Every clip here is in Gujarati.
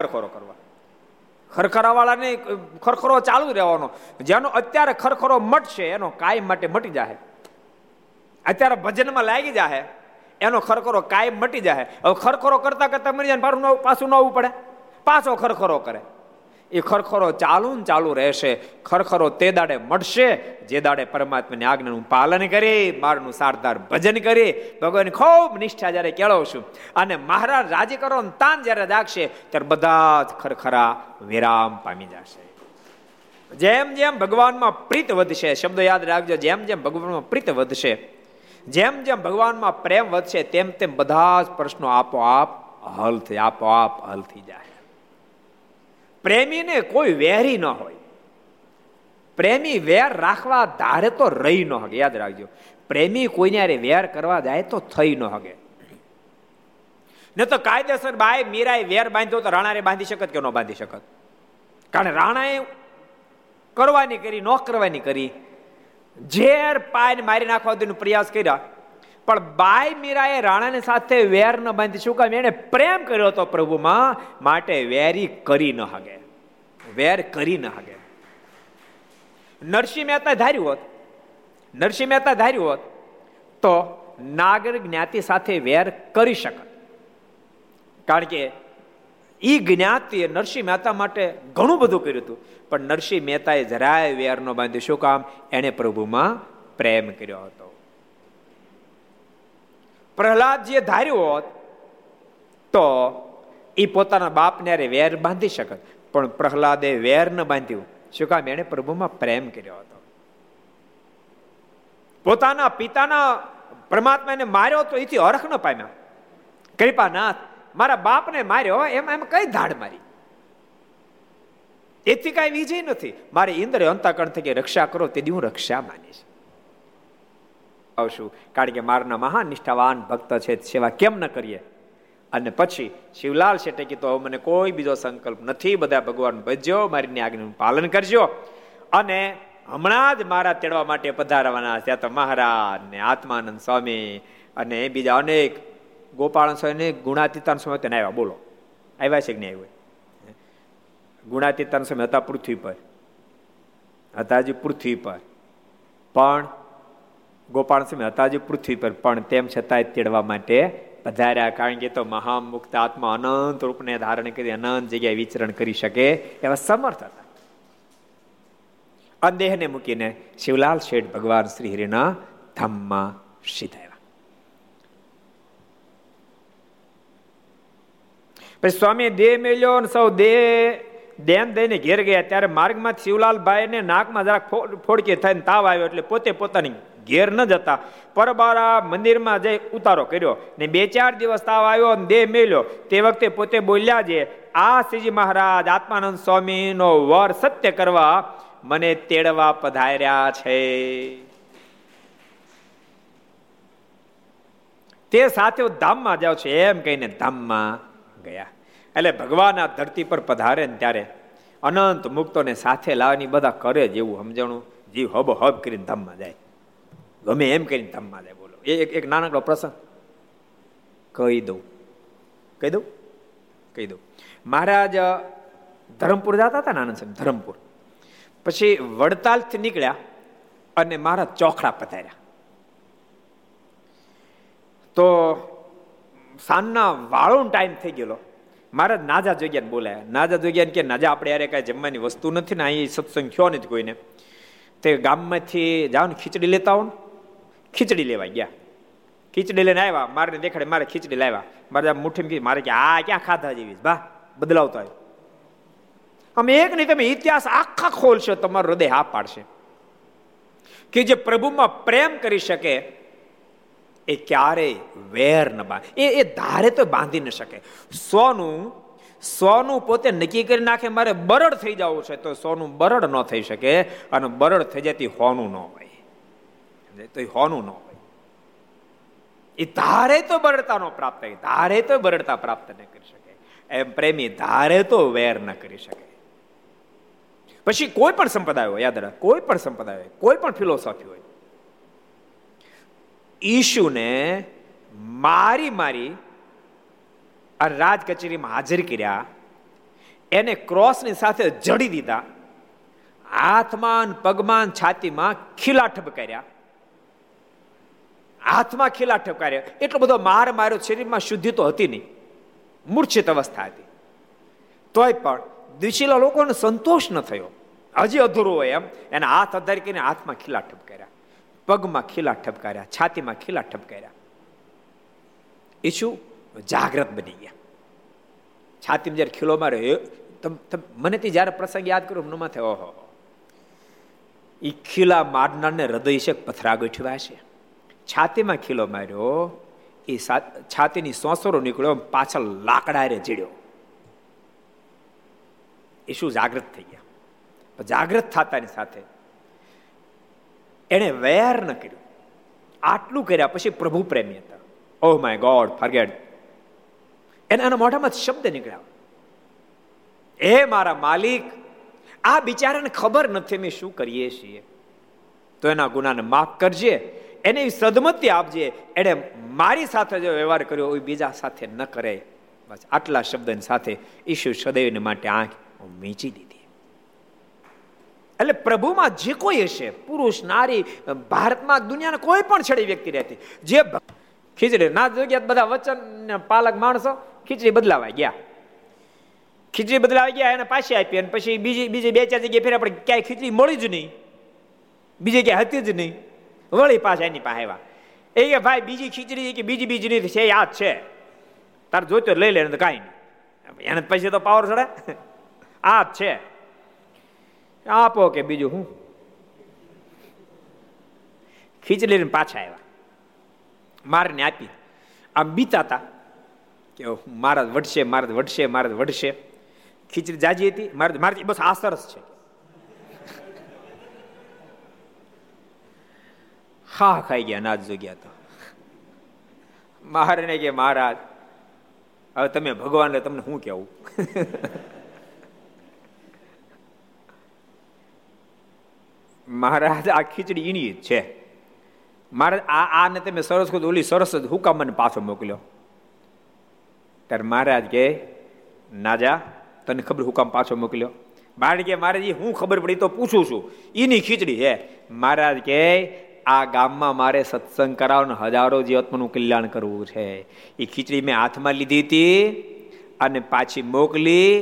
ખરખરો કરવા. ખરખરાવાળાને ખરખરો ચાલુ રહેવાનો. જેનો અત્યારે ખરખરો મટશે, એનો કાયમ માટે મટી જાહે. અત્યારે ભજનમાં લાગી જાહે, એનો ખરખરો કાયમ મટી જાય હવે ખરખરો કરતા કરતા મરી જાય પાછું ન આવવું પડે. પાછો ખરખરો કરે. એ ખરખરો ચાલુ ને ચાલુ રહેશે. ખરખરો તે દાડે મળશે, જે દાડે પરમાત્માની આજ્ઞાનું પાલન કરી, મારનું સારદાર ભજન કરી ભગવાન ખૂબ નિષ્ઠા જ્યારે કેળવશું અને મહારાજ રાજી કરો તાન જ્યારે જાગશે, ત્યારે બધા જ ખરખરા વિરામ પામી જશે. જેમ જેમ ભગવાનમાં પ્રીત વધશે, શબ્દો યાદ રાખજો, જેમ જેમ ભગવાનમાં પ્રીત વધશે, જેમ જેમ ભગવાનમાં પ્રેમ વધશે, તેમ તેમ બધા જ પ્રશ્નો આપોઆપ હલ થઈ આપોઆપ હલ થઈ જાય. પ્રેમીને કોઈ વેરી ન હોય. પ્રેમી વેર રાખવા ધારે તો રહી ન હગે. યાદ રાખજો. પ્રેમી કોઈને અરે વેર કરવા જાય તો થઈ ન હગે. ન તો કાયદેસર બાય મીરાએ વેર બાંધ્યો તો રાણાએ બાંધી શકત કે ન બાંધી શકત? કારણ રાણાએ કરવાની કરી, ન કરવાની કરી. ઝેર પાયને મારી નાખવા પ્રયાસ કર્યા. પણ બાય મીરાએ રાણાની સાથે વેર ન બાંધી શું કામ એને પ્રેમ કર્યો હતો પ્રભુમાં, માટે વેરી કરી ન હગે. વેર કરી ન હગે. નરસિંહ મહેતા ધાર્યું હોત, નરસિંહ મહેતા ધાર્યું હોત, તો નાગર જ્ઞાતિ સાથે વેર કરી શકત. કારણ કે એ જ્ઞાતિએ નરસિંહ મહેતા માટે ઘણું બધું કર્યું હતું. પણ નરસિંહ મહેતાએ જરાય વેર ન બાંધ્યું. શું કામ? એણે પ્રભુમાં પ્રેમ કર્યો હતો. પ્રહલાદજીએ ધાર્યું હોત, તો એ પોતાના બાપને અરે વેર બાંધી શકત. પણ પ્રહલાદે વેર ન બાંધ્યું. શું કામ? એને પ્રભુમાં પ્રેમ કર્યો હતો. પોતાના પિતાના પરમાત્માને માર્યો તો એથી હરખ ન પામ્યા. કૃપાનાથ, મારા બાપને માર્યો એમ એમ કઈ ધાડ મારી? એથી કઈ વિજય નથી. મારે ઇન્દ્ર અંતાકણ થકી રક્ષા કરો, તેથી હું રક્ષા માનીશ. આવશું. કારણ કે મારના મહાન નિષ્ઠાવાન ભક્ત છે, સેવા કેમ ન કરીએ? અને પછી શિવલાલ શેઠે કીધું મને કોઈ બીજો સંકલ્પ નથી, બધા ભગવાન ભજ્યો મારીની આજ્ઞાનું પાલન કરજો. અને હમણાં જ મારા તેડવા માટે પધારવાના ત્યાં તો મહારાજ ને આત્માનંદ સ્વામી અને બીજા અનેક ગોપાલ સ્વામી ગુણાતીતાન સ્વામી તેને આવ્યા. બોલો. આવ્યા છે કે નહીં આવ્યો? ગુણાતીતાન સ્વામી હતા પૃથ્વી પર. હતા હજી પૃથ્વી પર. પણ ગોપાલ સ્વામી હતા હજી પૃથ્વી પર, પણ તેમ છતાંય તેડવા માટે પધાર્યા. કારણ કે તો મહામુક્ત આત્મા અનંત રૂપને ધારણ કરી, અનંત જગ્યાએ વિચરણ કરી શકે એવા સમર્થ હતા. અદેહને મૂકીને શિવલાલ શેઠ ભગવાન શ્રી હરિના ધામમાં સીધાયા પછી સ્વામી, દેહ મેલ્યો સૌ દેહ દેન દઈને ઘેર ગયા. ત્યારે માર્ગમાં શિવલાલભાઈ ને નાકમાં જરાક ફોડકી થઈને તાવ આવ્યો એટલે પોતે પોતાની ઘેર ન જતા. પરબારા મંદિરમાં જઈ ઉતારો કર્યો ને બે ચાર દિવસ તાવ આવ્યો દેહ મેલ્યો. તે વખતે પોતે બોલ્યા છે, આ શ્રીજી મહારાજ આત્માનંદ સ્વામીનો વર સત્ય કરવા મને તેડવા પધાર્યા છે. તે સાથે ધામમાં જાવ છે, એમ કહીને ધામમાં ગયા. એટલે ભગવાન આ ધરતી પર પધારે ને ત્યારે અનંત મુક્તોને સાથે લાવવાની બધા કરે જેવું સમજણું, જીવ હબ હબ કરીને ધામમાં જાય. ગમે એમ કરીને ધામમાં જાય, બોલો. એ એક નાનકડો પ્રસંગ. કહી દઉં. કહી દઉં? કહી દઉં. મહારાજ ધરમપુર જતા હતા નાનંદ સાહેબ, ધરમપુર. પછી વડતાલથી નીકળ્યા અને મારા ચોખડા પધાર્યા. તો સાંજના વાળો ટાઈમ થઈ ગયેલો. મારા નાજા જોગ્યાને બોલાયા. નાજા જોગ્યાને કે, નાજા, આપણે યારે કાંઈ જમવાની વસ્તુ નથી ને, અહીં સત્સંગ થયો નથી કોઈને. તે ગામમાંથી જાઓ ને ખીચડી લેતા આવો ને. ખીચડી લેવા ગયા. ખીચડી લઈને આવ્યા, મારે દેખાડે મારે ખીચડી લાવ્યા. મારે મુઠ્ઠી મારે કે આ ક્યાં ખાધા જેવી બા, બદલાવતો આવ્યો અમે એક નહીં, તમે ઇતિહાસ આખા ખોલશો, તમારું હૃદય હા પાડશે. કે જે પ્રભુમાં પ્રેમ કરી શકે, એ ક્યારેય વેર ન બાંધે. એ એ ધારે તો બાંધી ન શકે. સોનું સોનું પોતે નક્કી કરી નાખે, મારે બરડ થઈ જવું છે, તો સોનું બરડ ન થઈ શકે, અને બરડ થઈ જતી હોનું ન હોય. તો હોનું ન હોય. એ ધારે તો બરડતા નો પ્રાપ્ત થાય, ધારે તો બરડતા પ્રાપ્ત ન કરી શકે. એમ પ્રેમી ધારે તો વેર ન કરી શકે. પછી કોઈ પણ સંપ્રદાય હોય, યાદ રાખ, કોઈ પણ સંપ્રદાય હોય, કોઈ પણ ફિલોસોફી હોય, ઈશુને મારી મારી આ રાજ કચેરીમાં હાજર કર્યા, એને ક્રોસની સાથે જડી દીધા, હાથમાં પગમાં છાતીમાં ખીલાઠપ કર્યા હાથમાં ખીલા ઠપકાર્યા. એટલો બધો માર માર્યો, શરીરમાં શુદ્ધિ તો હતી નહીં. મૂર્છિત અવસ્થા હતી. તોય પણ દ્વિશીલા લોકોને સંતોષ ન થયો. હજી અધૂરો હોય એમ. એના હાથ અધારી કરીને હાથમાં ખીલા ઠપકાર્યા. પગમાં ખીલા ઠપકાર્યા. છાતીમાં ખીલા ઠપકાર્યા. એ શું જાગ્રત બની ગયા. છાતીમાં જયારે ખીલો માર્યો મને તે જયારે પ્રસંગ યાદ કર્યો મનમાં થયો ઓહો. એ ખીલા મારનારને હૃદય છે પથરા ગોઠવ્યા છે છાતીમાં ખીલો માર્યો, એ છાતીની સોસરો નીકળ્યો પાછળ લાકડા રે ચીડ્યો. એ શું જાગૃત થઈ ગયા. જાગૃત થતાની સાથે એણે વેર ન કર્યું. આટલું કર્યા પછી પ્રભુ પ્રેમી હતા. ઓ માય ગોડ ફરગેટ એને એના મોઢામાં શબ્દ નીકળ્યા. એ મારા માલિક, આ બિચારાને ખબર નથી મેં શું કરીએ છીએ. તો એના ગુનાને માફ કરજે એને સદમતી આપજે. એને મારી સાથે જો વ્યવહાર કર્યો એ બીજા સાથે ન કરે. બસ આટલા શબ્દની સાથે ઈશ્વર સદૈવને માટે આંખ મીચી દીધી. એટલે પ્રભુમાં જે કોઈ હશે, પુરુષ, નારી, ભારતમાં, દુનિયાના કોઈ પણ છેડે વ્યક્તિ રહેતી, જે ખીચડી, ના જગ્યા બધા વચન પાલક માણસો ખીચડી બદલાવા ગયા. ખીચડી બદલાવા ગયા, એને પાછી આપી અને પછી બીજી બીજી બે, ચાર જગ્યાએ ફેર આપણે ક્યાંય ખીચડી મળી જ નહીં. બીજે ક્યાંય હતી જ નહીં. વળી પાછા એની પાસે આવ્યા. એ કે ભાઈ, બીજી ખીચડી કે બીજી બીજી છે, યાદ છે. તાર જોઈતો લઈ લે તો કાંઈ નહીં. એને પછી તો પાવર ચડે. આ જ છે. આપો કે બીજું હું? ખીચડી પાછા આવ્યા. મારને આપી. આમ બીતા હતા કે મારા વડશે મારા વડશે મારા વડશે ખીચડી જાજી હતી, મારે મારે બસ આ સરસ છે. હા ખાઈ ગયા નાજ જોગ્યા તો. મહારાજને કે મહારાજ, હવે તમે ભગવાન તમને શું કેવું? મહારાજ, આ ખીચડી ઈણી જ છે. મહારાજ, આ આને તમે સરસ કહો ઓલી સરસ જ હુકામ મને પાછો મોકલ્યો. ત્યારે મહારાજ કે નાજા તને ખબર હુકામ પાછો મોકલ્યો. મહારાજ કે, મહારાજ હું ખબર પડી તો પૂછું છું. એની ખીચડી હે મહારાજ કે આ ગામમાં મારે સત્સંગ કરાવવાનું, હજારો જીવાત્માનું કલ્યાણ કરવું છે. એ ખીચડી મેં હાથમાં લીધી હતી અને પાછી મોકલી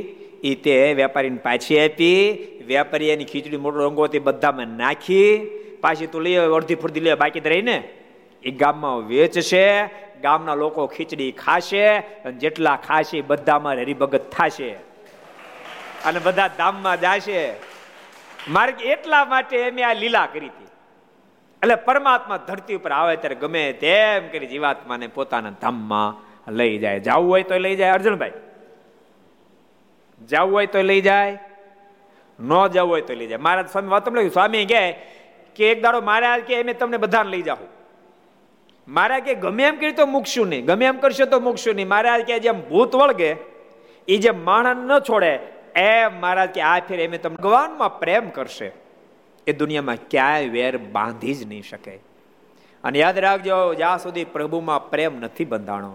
એ તે વેપારીને પાછી આપી વેપારી એની ખીચડી મોટો રંગો તે બધામાં નાખી, પાછી તું લઈ અડધી ફૂરધી લે બાકી રહીને એ ગામમાં વેચશે, ગામના લોકો ખીચડી ખાશે, અને જેટલા ખાશે બધામાં હરિભગત થશે. અને બધા ધામમાં જશે. મારે એટલા માટે મેં આ લીલા કરી હતી. એટલે પરમાત્મા ધરતી ઉપર આવે ત્યારે ગમે તેમ કરી જીવાત્માને પોતાના ધામમાં લઈ જાય. જવું હોય તો લઈ જાય, અર્જુનભાઈ. જવું હોય તો લઈ જાય, ન જવું હોય તો લઈ જાય. મહારાજ સ્વામી વાત લખ્યું સ્વામી કહે કે એક દાડો મહારાજ કે એમ તમને બધાને લઈ જાઉં મારા કે ગમે એમ કરી તો મૂકશું નહીં. ગમે એમ કરશો તો મૂકશું નહીં. મહારાજ કે જેમ ભૂત વળગે એ જેમ માણસ ન છોડે, એમ મહારાજ કે આ ફેર એમ તમને ભગવાનમાં પ્રેમ કરશે. એ દુનિયામાં ક્યાંય વેર બાંધી જ નહીં શકે. અને યાદ રાખજો, જ્યાં સુધી પ્રભુમાં પ્રેમ નથી બંધાણો,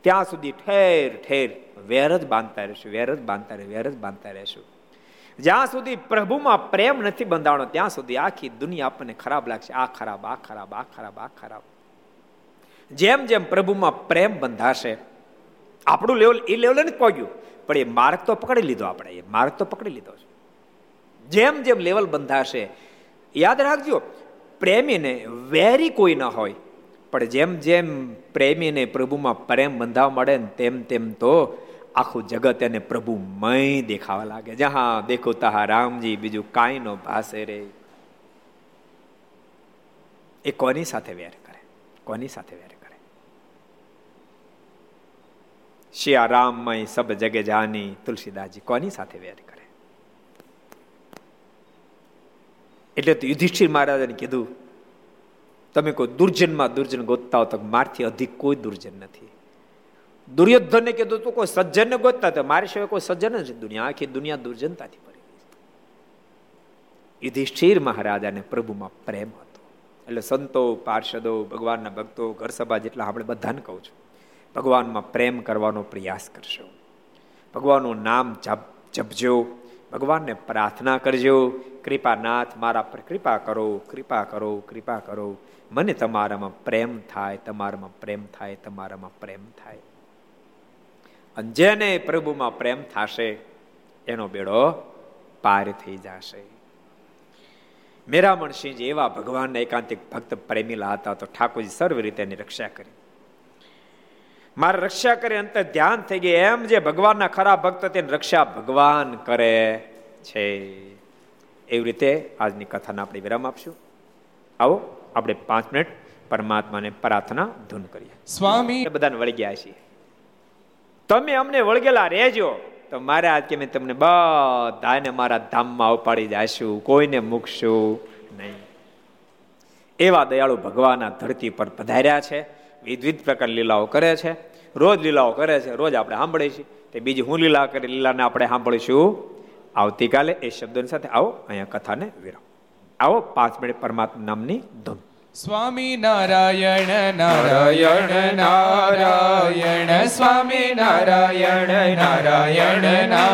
ત્યાં સુધી ઠેર ઠેર વેર જ બાંધતા રહેશું, વેર જ બાંધતા રહે વેર જ બાંધતા રહેશું. જ્યાં સુધી પ્રભુમાં પ્રેમ નથી બંધાણો, ત્યાં સુધી આખી દુનિયા આપણને ખરાબ લાગશે. આ ખરાબ આ ખરાબ આ ખરાબ આ ખરાબ. જેમ જેમ પ્રભુમાં પ્રેમ બંધાશે, આપણું લેવલ, એ લેવલ નથી પહોંચ્યું. પણ એ માર્ગ તો પકડી લીધો આપણે, એ માર્ગ તો પકડી લીધો છે. જેમ જેમ લેવલ બંધાશે, યાદ રાખજો, પ્રેમીને વેરી કોઈ ના હોય, પણ જેમ જેમ પ્રેમીને પ્રભુમાં પ્રેમ બંધાવા મળે ને તેમ તેમ તો આખું જગત એને પ્રભુમય દેખાવા લાગે. જહા દેખો તહા રામજી, બીજું કાંઈ નો ભાસે રે. એ કોની સાથે વેર કરે? કોની સાથે વેર કરે? શિયા રામમય સબ જગે જાની, તુલસીદાસજી, કોની સાથે વેર કરે? એટલે તો યુધિષ્ઠિર મહારાજાને કીધું, તમે કોઈ દુર્જનમાં દુર્જન ગોતતા હો તો મારથી અધિક કોઈ દુર્જન નથી. દુર્યોધનને કીધું, તું કોઈ સજ્જનને ગોતતા તો મારી સિવાય કોઈ સજ્જન જ દુનિયા, આખી દુનિયા દુર્જનતાથી ભરી યુધિષ્ઠિર મહારાજાને પ્રભુમાં પ્રેમ હતો. એટલે સંતો, પાર્ષદો, ભગવાનના ભક્તો, ઘર સભા જેટલા આપણે બધાને કહું છું, ભગવાનમાં પ્રેમ કરવાનો પ્રયાસ કરશો. ભગવાનનું નામ જપ, જપજો. ભગવાનને પ્રાર્થના કરજો. કૃપાનાથ, મારા પર કૃપા કરો કૃપા કરો કૃપા કરો. મને તમારામાં પ્રેમ થાય, તમારામાં પ્રેમ થાય, તમારામાં પ્રેમ થાય. અને જેને પ્રભુમાં પ્રેમ થશે, એનો બેડો પાર થઈ જશે. મેરામણસિંહજી એવા ભગવાનના એકાંતિક ભક્ત પ્રેમીલા હતા, તો ઠાકોરજી સર્વ રીતે એની રક્ષા કરી. મારે રક્ષા કરે અંતે ધ્યાન થઈ ગઈ. એમ જે ભગવાનના ખરા ભક્ત તેની રક્ષા ભગવાન કરે છે. એવી રીતે આજની કથાને આપણે વિરામ આપશું. આવો આપણે પાંચ મિનિટ પરમાત્માને પ્રાર્થના ધૂન કરીએ. સ્વામી. બધાને વળગ્યા ગયા છીએ. તમે અમને વળગેલા રહેજો. તો મારે આજ કે મેં તમને બધાને મારા ધામમાં ઉપાડી જશું. કોઈને મૂકશું નહીં. એવા દયાળુ ભગવાન આ ધરતી પર પધાર્યા છે. વિવિધ પ્રકાર લીલાઓ કરે છે. રોજ લીલાઓ કરે છે, રોજ આપણે સાંભળીએ છીએ તે બીજી હું લીલા કરી, લીલાને આપણે સાંભળીશું. આવતીકાલે એ શબ્દોની સાથે આવો, અહીંયા કથાને વિરામ. આવો, પાંચ મિનિટ પરમાત્મા નામની ધૂન. સ્વામી નારાયણ નારાયણ નારાયણ, સ્વામી નારાયણ નારાયણ નારાયણ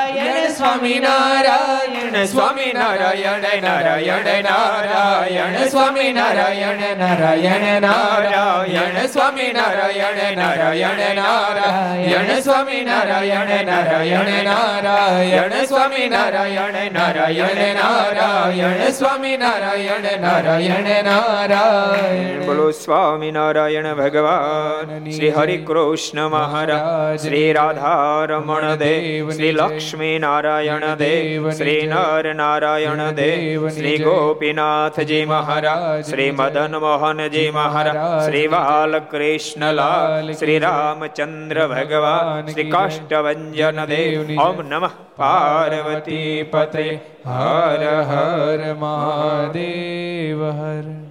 નારાયણ સ્વામી નારાયણ સ્વામી નારાયણ નારાયણ નારાયણ સ્વામી નારાયણ નારાયણ નારાયણ સ્વામી નારાયણ નારાયણ નારાયણ સ્વામી નારાયણ નારાયણ નારાયણ સ્વામી નારાયણ નારાયણ નારાયણ સ્વામી નારાયણ નારાયણ નારાયણ બોલો સ્વામી નારાયણ ભગવાન શ્રી હરિ કૃષ્ણ મહારાજ શ્રી રાધા રમણ દેવ શ્રી લક્ષ્મી નારાયણ દેવ શ્રી નર નારાયણ દેવ શ્રી ગોપીનાથજી મહારાજ શ્રી મદન મોહનજી મહારાજ શ્રી બાલકૃષ્ણલાલ શ્રી રામચંદ્ર ભગવાન શ્રી કાષ્ટભન દેવ ઓમ નમઃ પાર્વતી પતે હર હર મહાદેવ હર